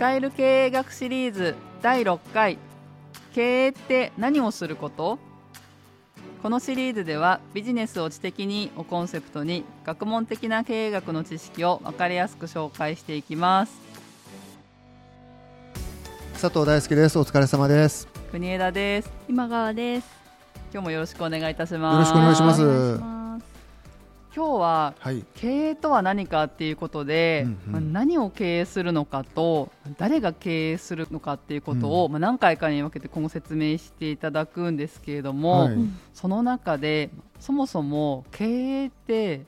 使える経営学シリーズ第6回。経営って何をすること？このシリーズではビジネスを知的にをコンセプトに学問的な経営学の知識を分かりやすく紹介していきます。佐藤大輔です。お疲れ様です。国枝です。今川です。今日もよろしくお願いいたします。よろしくお願いします。お願いします今日ははい。経営とは何かっていうことで、うんうん。まあ何を経営するのかと誰が経営するのかっていうことを、まあ、何回かに分けて今後説明していただくんですけれども、はい。その中でそもそも経営って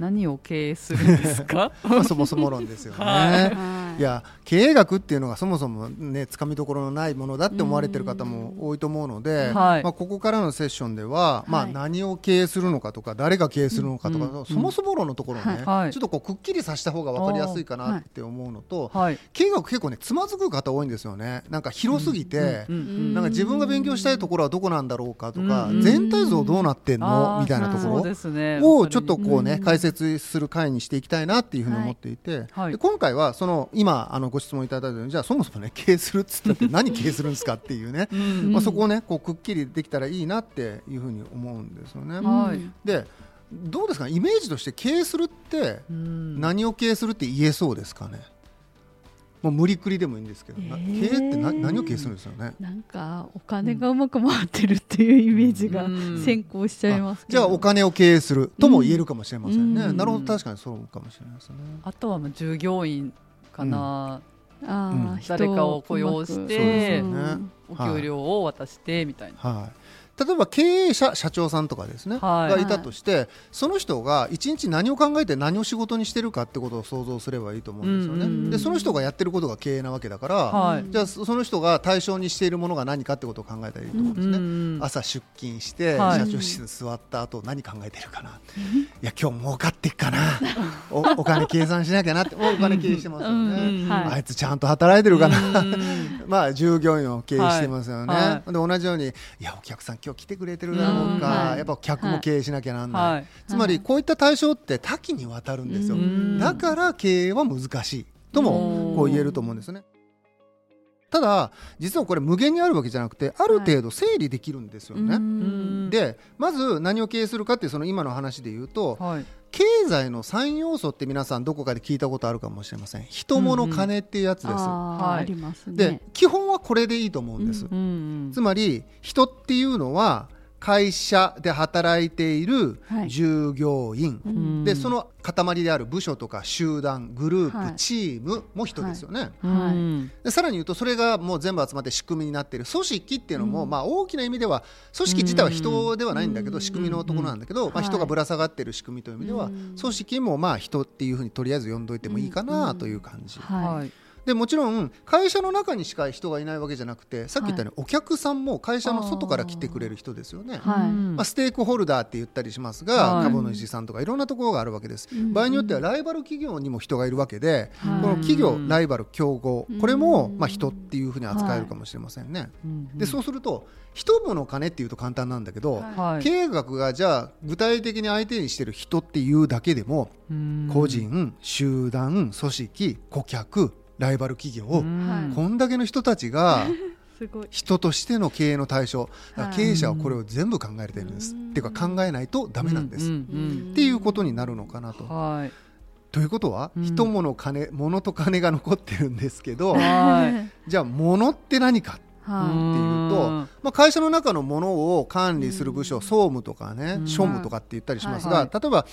何を経営するんですか？まあそもそも論ですよね、はい。い。や経営学っていうのがそもそもねつかみどころのないものだって思われてる方も多いと思うので、はい。まあ、ここからのセッションでは、まあ、はい。何を経営するのかとか誰が経営するのかとか、うん。そもそも論のところをね、はい。ちょっとこうくっきりさせた方が分かりやすいかなって思うのと、はい、経営学結構ねつまずく方多いんですよね。なんか広すぎて、うんうんなんか自分が勉強したいところはどこなんだろうかとか、うん全体像どうなってんの？みたいなところをちょっとこうね、うん。解説する回にしていきたいなっていうふうに思っていて、はい。で今回はその今あのご質問いただいたようにじゃあそもそもね経営するっつったって 何経営するんですかっていうね、うん。まあ、そこをねこうくっきりできたらいいなっていうふうに思うんですよね。はい。でどうですか？イメージとして経営するってうん。何を経営するって言えそうですかね？もう無理くりでもいいんですけど、なえー。経営ってな何を経営するんですよね。なんかお金がうまく回ってるっていうイメージがうん。先行しちゃいますけじゃど、あお金を経営するとも言えるかもしれませんね、うん。なるほど確かにそうかもしれないですね。あとはまあ従業員かな、あうん。ー人誰かを雇用してそうですよねお給料を渡してみたいな、はい、例えば経営者社長さんとかですね、はい。がいたとしてその人が一日何を考えて何を仕事にしてるかってことを想像すればいいと思うんですよね、うんうんうん。でその人がやってることが経営なわけだから、はい。じゃあそその人が対象にしているものが何かってことを考えたらいいと思うんですね、うん朝出勤して、はい。社長室に座った後何考えてるかな、いや今日儲かってっかな。おお金計算しなきゃなっておお金経営してますよね、うんうんはい。あいつちゃんと働いてるかな、うん まあ従業員を経営してますよね、はい。はで同じようにいやお客さん今日来てくれてるだろうか、うやっぱ客も経営しなきゃなんない、はい。つまりこういった対象って多岐にわたるんですよ、うん。だから経営は難しいともこう言えると思うんですねただ実はこれ無限にあるわけじゃなくてある程度整理できるんですよね、うん。でまず何を経営するかっていうその今の話で言うとはい。経済の3要素って皆さんどこかで聞いたことあるかもしれません。人物金っていうやつです、あーはい。ありますね。で基本はこれでいいと思うんです、うんうん。つまり人っていうのは会社で働いているはい。従業員、うん。でその塊である部署とか集団グループ、はい。チームも人ですよね、うん。でさらに言うとそれがもう全部集まって仕組みになっている。組織っていうのも、うん。まあ、大きな意味では組織自体は人ではないんだけど、うん。仕組みのところなんだけど、まあ、はい。人がぶら下がっている仕組みという意味では、うん。組織もまあ人っていうふうにとりあえず呼んどいてもいいかうなん。という感じ。はい。はいでもちろん会社の中にしか人がいないわけじゃなくてさっき言ったようにお客さんも会社の外から来てくれる人ですよね。はい。うん。まあ、ステークホルダーって言ったりしますが、はい。株主さんとかいろんなところがあるわけです、うん。場合によってはライバル企業にも人がいるわけで、はい。この企業ライバル競合これもうんまあ人っていうふうに扱えるかもしれませんね、うんでそうすると人物金っていうと簡単なんだけど、はいはい。経営学がじゃあ具体的に相手にしてる人っていうだけでも、うん。個人集団組織顧客ライバル企業、うん。こんだけの人たちが 人としての経営の対象経営者はこれを全部考えてるんです、うん。っていうか考えないとダメなんです、うっんていうことになるのかなと。はい。ということは、うん。人物金物と金が残ってるんですけどはい。じゃあ物って何かってはいうと、うんまあ、会社の中のものを管理する部署、総務とかね、うん。庶務とかって言ったりしますが、はい。例えば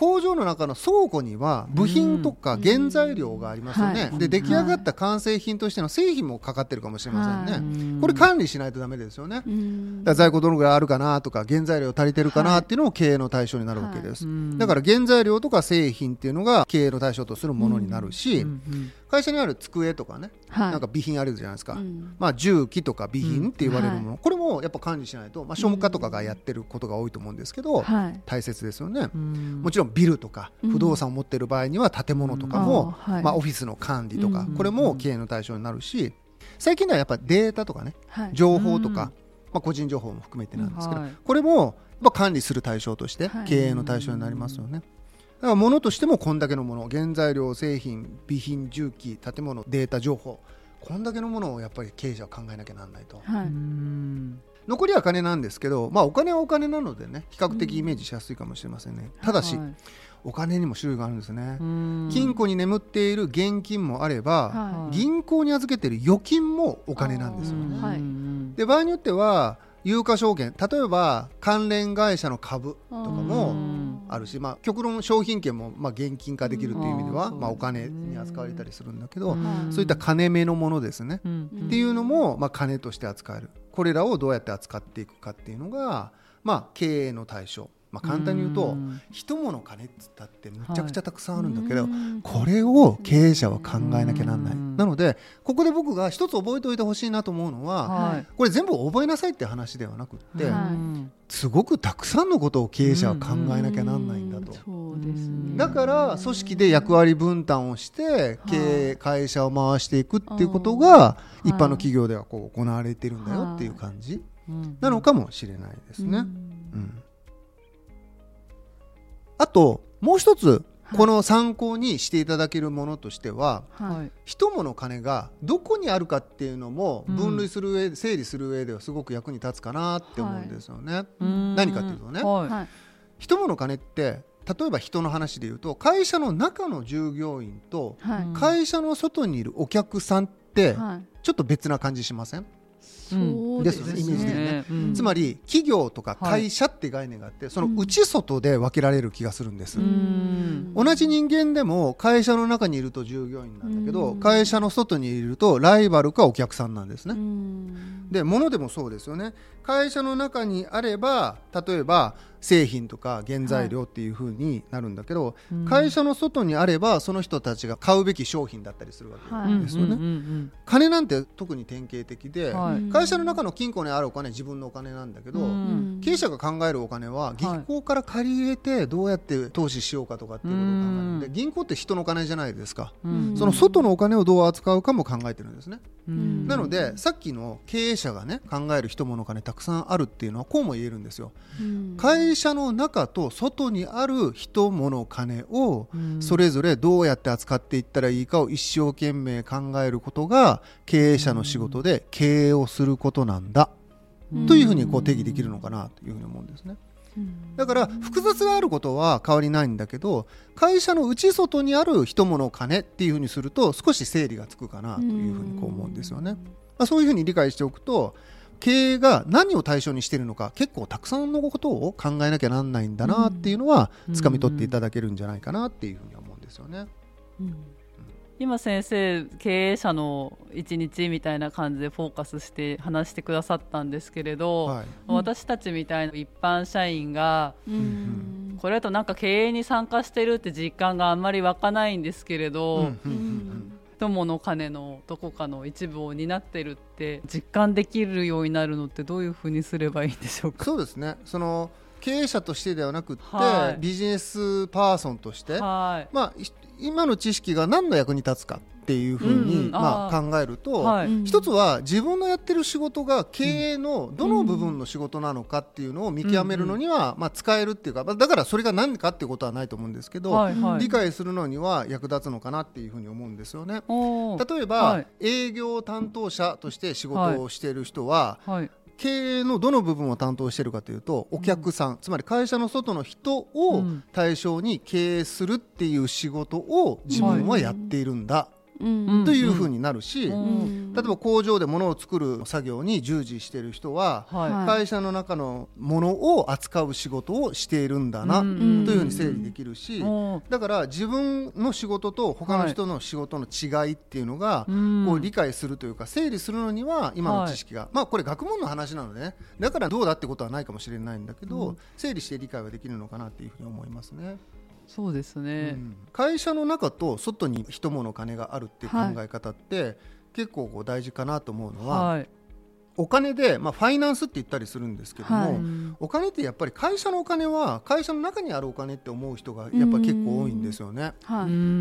工場の中の倉庫には部品とか原材料がありますよね、はい。で出来上がった完成品としての製品もかかってるかもしれませんね、うんこれ管理しないとダメですよね、いうん。だから在庫どのぐらいあるかなとか原材料足りてるかはないっていうのも経営の対象になるわけです、うん。だから原材料とか製品っていうのが経営の対象とするものになるし、うんうん会社にある机とかね、はい。なんか備品あるじゃないですか、うん。まあ、重機とか備品って言われるもの、うんこれもやっぱ管理しないと、まあ、庶務課とかがやってることが多いと思うんですけど、はい。大切ですよね、うん。もちろんビルとかうん。不動産を持っている場合には建物とかも、まあ、オフィスの管理とか、うん。これも経営の対象になるし最近ではやっぱデータとかねはい。情報とか、うん。まあ、個人情報も含めてなんですけど、はい。これもやっぱ管理する対象としてはい。経営の対象になりますよね。だから物としてもこんだけのもの原材料製品備品重機建物データ情報こんだけのものをやっぱり経営者は考えなきゃなんないと。はい。うん。残りは金なんですけど、まあ、お金はお金なのでね比較的イメージしやすいかもしれませんね、ただし、はい。お金にも種類があるんですね、うん。金庫に眠っている現金もあれば、はい。銀行に預けている預金もお金なんですよね。で場合によっては有価証券例えば関連会社の株とかうもんあるし、まあ、極論商品券もまあ現金化できるという意味では、うん。まあ、お金に扱われたりするんだけど、ん。そういった金目のものですね、うん。っていうのも、まあ、金として扱える。これらをどうやって扱っていくかっていうのが、まあ、経営の対象、まあ、簡単に言うとん。一物金っつったってむちゃくちゃたくさんあるんだけど、うん。これを経営者は考えなきゃなんない、うん。なのでここで僕が一つ覚えておいてほしいなと思うのは、はい。これ全部覚えなさいって話ではなくって、はい。うんすごくたくさんのことを経営者は考えなきゃなんないんだと。ね。だから組織で役割分担をして経営会社を回していくっていうことが一般の企業ではこう行われてるんだよっていう感じうん。なのかもしれないですね。うんともう一つこの参考にしていただけるものとしてははい。はい一物金がどこにあるかっていうのもうん。分類する上で整理する上ではすごく役に立つかなって思うんですよね。うん。何かっていうとね。はい。はい。一物金って例えば人の話で言うと会社の中の従業員とはい。うん会社の外にいるお客さんってはい。ちょっと別な感じしません、ですねですよね。イメージ的にね。うん。つまり企業とか会社って概念があって、その内外で分けられる気がするんです、うん。同じ人間でも会社の中にいると従業員なんだけど、うん。会社の外にいるとライバルかお客さんなんですね、うん。で物でもそうですよね。会社の中にあれば例えば製品とか原材料っていう風になるんだけど、うん。会社の外にあればその人たちが買うべき商品だったりするわけはい。ですよね、金なんて特に典型的で、はい。うん。会社の中の金庫にあるお金自分のお金なんだけど、うん。経営者が考えるお金は銀行から借り入れてどうやって投資しようかとかっていうことを考えるんでうん。銀行って人のお金じゃないですか、うん。その外のお金をどう扱うかも考えてるんですね、うん。なのでさっきの経営者がね考える人物お金たくさんあるっていうのはこうも言えるんですよ。うん会社の中と外にある人物金をうん。それぞれどうやって扱っていったらいいかを一生懸命考えることが経営者の仕事で経営をすることなんだうん。というふうにこう定義できるのかなというふうに思うんですね。うん。だから複雑があることは変わりないんだけど会社の内外にある人物金っていうふうにすると少し整理がつくかなというふうにこう思うんですよね。まあ、そういうふうに理解しておくと経営が何を対象にしているのか結構たくさんのことを考えなきゃなんないんだなっていうのはうん。掴み取っていただけるんじゃないかなっていうふうに思うんですよね。うん。今先生経営者の一日みたいな感じでフォーカスして話してくださったんですけれど、はい。私たちみたいな一般社員がうん。これだとなんか経営に参加してるって実感があんまり湧かないんですけれど、うん。うん。うん友の金のどこかの一部を担ってるって実感できるようになるのってどういうふうにすればいいんでしょうか？そうですね。その経営者としてではなくって、はい。ビジネスパーソンとして、はい。まあ、い今の知識が何の役に立つかっていうふうに、うんうん。まあ、考えると、はい。うん一つは自分のやってる仕事が経営のどの部分の仕事なのかっていうのを見極めるのには、まあ、使えるっていうかまあだからそれが何かっていうことはないと思うんですけど、はいはい。理解するのには役立つのかなっていうふうに思うんですよね。例えば、はい。営業担当者として仕事をしている人は、はい。経営のどの部分を担当しているかというとお客さん、つまり会社の外の人をうん。対象に経営するっていう仕事を自分はやっているんだ、うんというふうになるし、うん。例えば工場で物を作る作業に従事している人は、会社の中のものを扱う仕事をしているんだな、うん。というふうに整理できるし、だから自分の仕事と他の人の仕事の違いっていうのが、うん。こう理解するというか整理するのには今の知識が、まあこれ学問の話なのでね。だからどうだってことはないかもしれないんだけど、うん。整理して理解はできるのかなっていうふうに思いますね。そうですね、うん。会社の中と外に人物金があるっていう考え方って、結構こう大事かなと思うのは、はい。お金で、まあ、ファイナンスって言ったりするんですけども、はい。うんお金ってやっぱり会社のお金は会社の中にあるお金って思う人がやっぱり結構多いんですよね。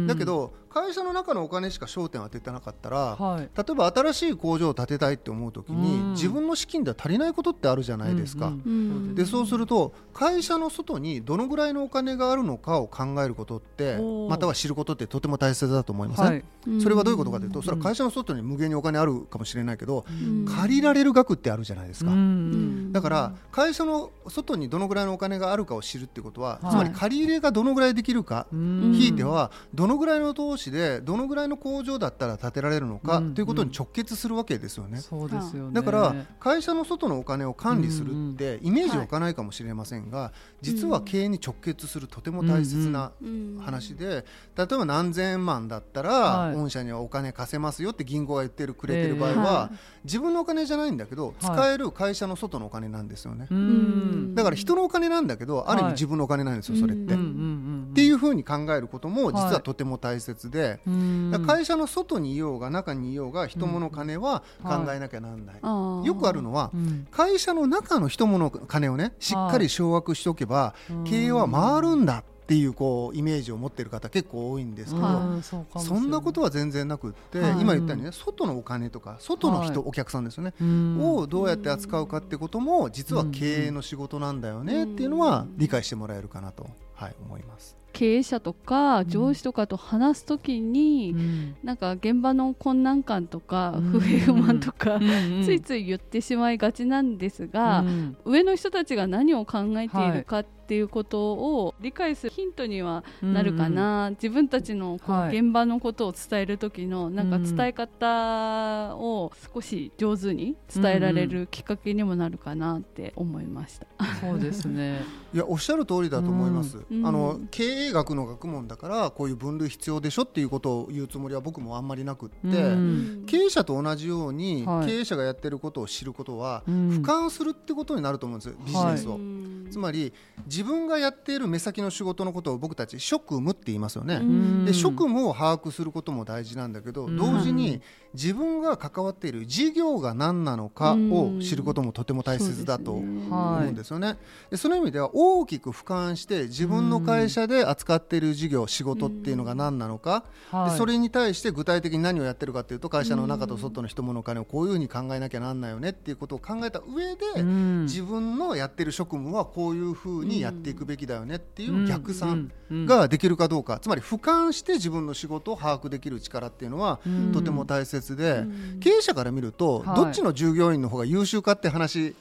だけど会社の中のお金しか焦点を当ててなかったら、はい。例えば新しい工場を建てたいって思う時に、うん。自分の資金では足りないことってあるじゃないですか。うんうんでそうすると会社の外にどのぐらいのお金があるのかを考えることってまたは知ることってとても大切だと思いますね、はい。うん。それはどういうことかというと、んそれは会社の外に無限にお金あるかもしれないけど、うん。借りられる額ってあるじゃないですか、うん。だから会社の外にどのぐらいのお金があるかを知るってことは、はい。つまり借り入れがどのぐらいできるか、うん。ひいてはどのぐらいの投資でどのぐらいの工場だったら建てられるのか、うんということに直結するわけですよね。そうですよね。だから会社の外のお金を管理するってイメージはい湧かないかもしれませんが、実は経営に直結するとても大切なうん。話で例えば何千万だったら、はい。御社にはお金貸せますよって銀行が言ってるくれてる場合は、自分のお金じゃないんだけど、使える会社の外のお金なんですよね、うん。だから人のお金なんだけどある意味自分のお金なんですよ、それって。うんうんうんっていうふうに考えることも実ははいとても大切で、うん。だから会社の外にいようが中にいようが人物金は考えなきゃなんない、あー。よくあるのはうん。会社の中の人物金をねしっかり掌握しておけば経営は回るんだっていうこうイメージを持ってる方結構多いんですけど、うんそそんなことは全然なくって、はい。今言ったようにね外のお金とか外の人、はい。お客さんですよね、うん。をどうやって扱うかってことも実は経営の仕事なんだよねっていうのは理解してもらえるかなと、はい、思います。経営者とか上司とかと話すときに、うん。なんか現場の困難感とかうん。不平不満とか、うんついつい言ってしまいがちなんですが、うん。上の人たちが何を考えているかっていうことを理解するヒントにはなるかな、自分たちのこうはい現場のことを伝える時のなんかうん伝え方を少し上手に伝えられるきっかけにもなるかなって思いました。そうですね。いやおっしゃる通りだと思います、うん。あの経営学の学問だからこういう分類必要でしょっていうことを言うつもりは僕もあんまりなくって、うん。経営者と同じように、はい。経営者がやってることを知ることは、うん。俯瞰するってことになると思うんですよビジネスを、うん。つまり自分がやっている目先の仕事のことを僕たち職務って言いますよね、うん。で職務を把握することも大事なんだけど、うん。同時に自分が関わっている事業が何なのかを知ることもとても大切だと思うんですよね。でその意味では大きく俯瞰して自分の会社で扱っている事業仕事っていうのが何なのか、はい。でそれに対して具体的に何をやってるかっていうと会社の中と外の人物金をこういうふうに考えなきゃなんないよねっていうことを考えた上で、うん。自分のやってる職務はこういうふうにやっていくべきだよねっていう逆算うん。ができるかどうか、つまり俯瞰して自分の仕事を把握できる力っていうのはうん。とても大切で、うん。経営者から見ると、はい。どっちの従業員の方が優秀かって話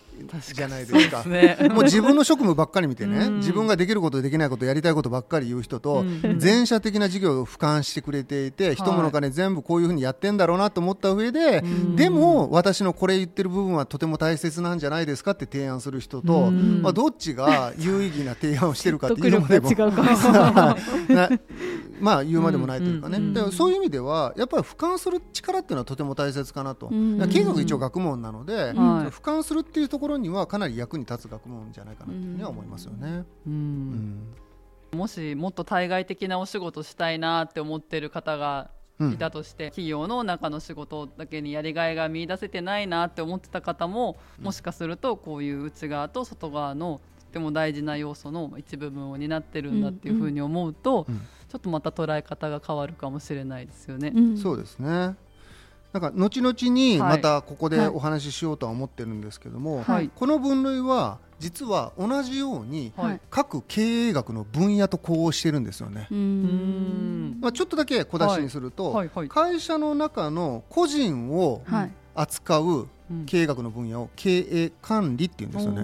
じゃないですか。もう自分の職務ばっかり見てね、うん。自分ができることできないことやりたいことばっかり言う人と、うん。全社的な事業を俯瞰してくれていて、人物金全部こういうふうにやってんだろうなと思った上で、うん。でも私のこれ言ってる部分はとても大切なんじゃないですかって提案する人と、うん。まあ、どっちが有意義な提案をしてるかって得いうのまでも まあ言うまでもないというかね、うんでもそういう意味ではやっぱり俯瞰する力っていうのはとても大切かなと、うんだから経営学一応学問なので、俯瞰するっていうところにはかなり役に立つ学問じゃないかなというふうには思いますよね。ううん。んもしもっと対外的なお仕事したいなって思ってる方がうんいたとして、企業の中の仕事だけにやりがいが見出せてないなって思ってた方ももしかするとこういう内側と外側のとても大事な要素の一部分を担ってるんだっていうふうに思うと、うんちょっとまた捉え方が変わるかもしれないですよね。うん。そうですね。なんか後々にはい。またここではいお話ししようとは思ってるんですけども、はい。この分類は実は同じようにはい。各経営学の分野と呼応してるんですよね。ううん。んまあ、ちょっとだけ小出しにすると、はい。はい。会社の中の個人をはい。扱ううん。経営学の分野を経営管理っていうんですよね。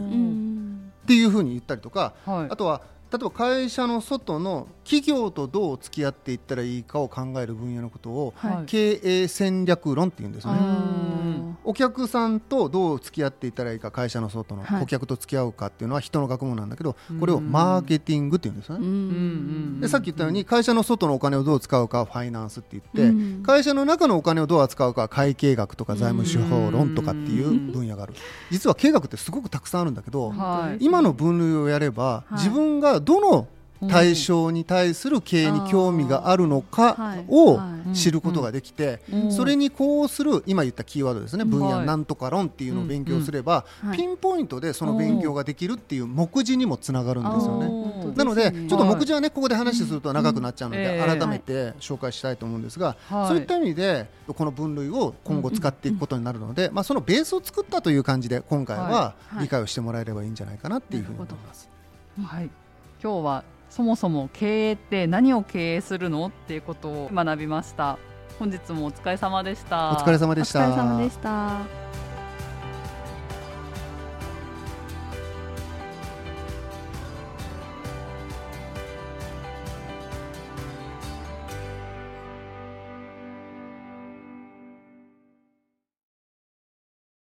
っていうふうに言ったりとかはい。あとは例えば会社の外の企業とどう付き合っていったらいいかを考える分野のことをはい。経営戦略論っていうんですよね。うんお客さんとどう付き合っていったらいいか会社の外のはい。顧客と付き合うかっていうのは人の学問なんだけどうん。これをマーケティングっていうんですようね。ん。でさっき言ったように会社の外のお金をどう使うかはファイナンスって言って、うん。会社の中のお金をどう扱うかは会計学とか財務手法論とかっていう分野がある。実は経営学ってすごくたくさんあるんだけど、はい。今の分類をやれば、はい。自分がどの対象に対する経営に興味があるのかを知ることができて、それにこうする今言ったキーワードですね。分野なんとか論っていうのを勉強すれば、ピンポイントでその勉強ができるっていう目次にもつながるんですよね。なのでちょっと目次はねここで話すると長くなっちゃうので改めて紹介したいと思うんですが、そういった意味でこの分類を今後使っていくことになるので、まあそのベースを作ったという感じで今回は理解をしてもらえればいいんじゃないかなっていうふうに思います。はい、今日はそもそも経営って何を経営するのっていうことを学びました。本日もお疲れ様でした。お疲れ様でした。お疲れ様でした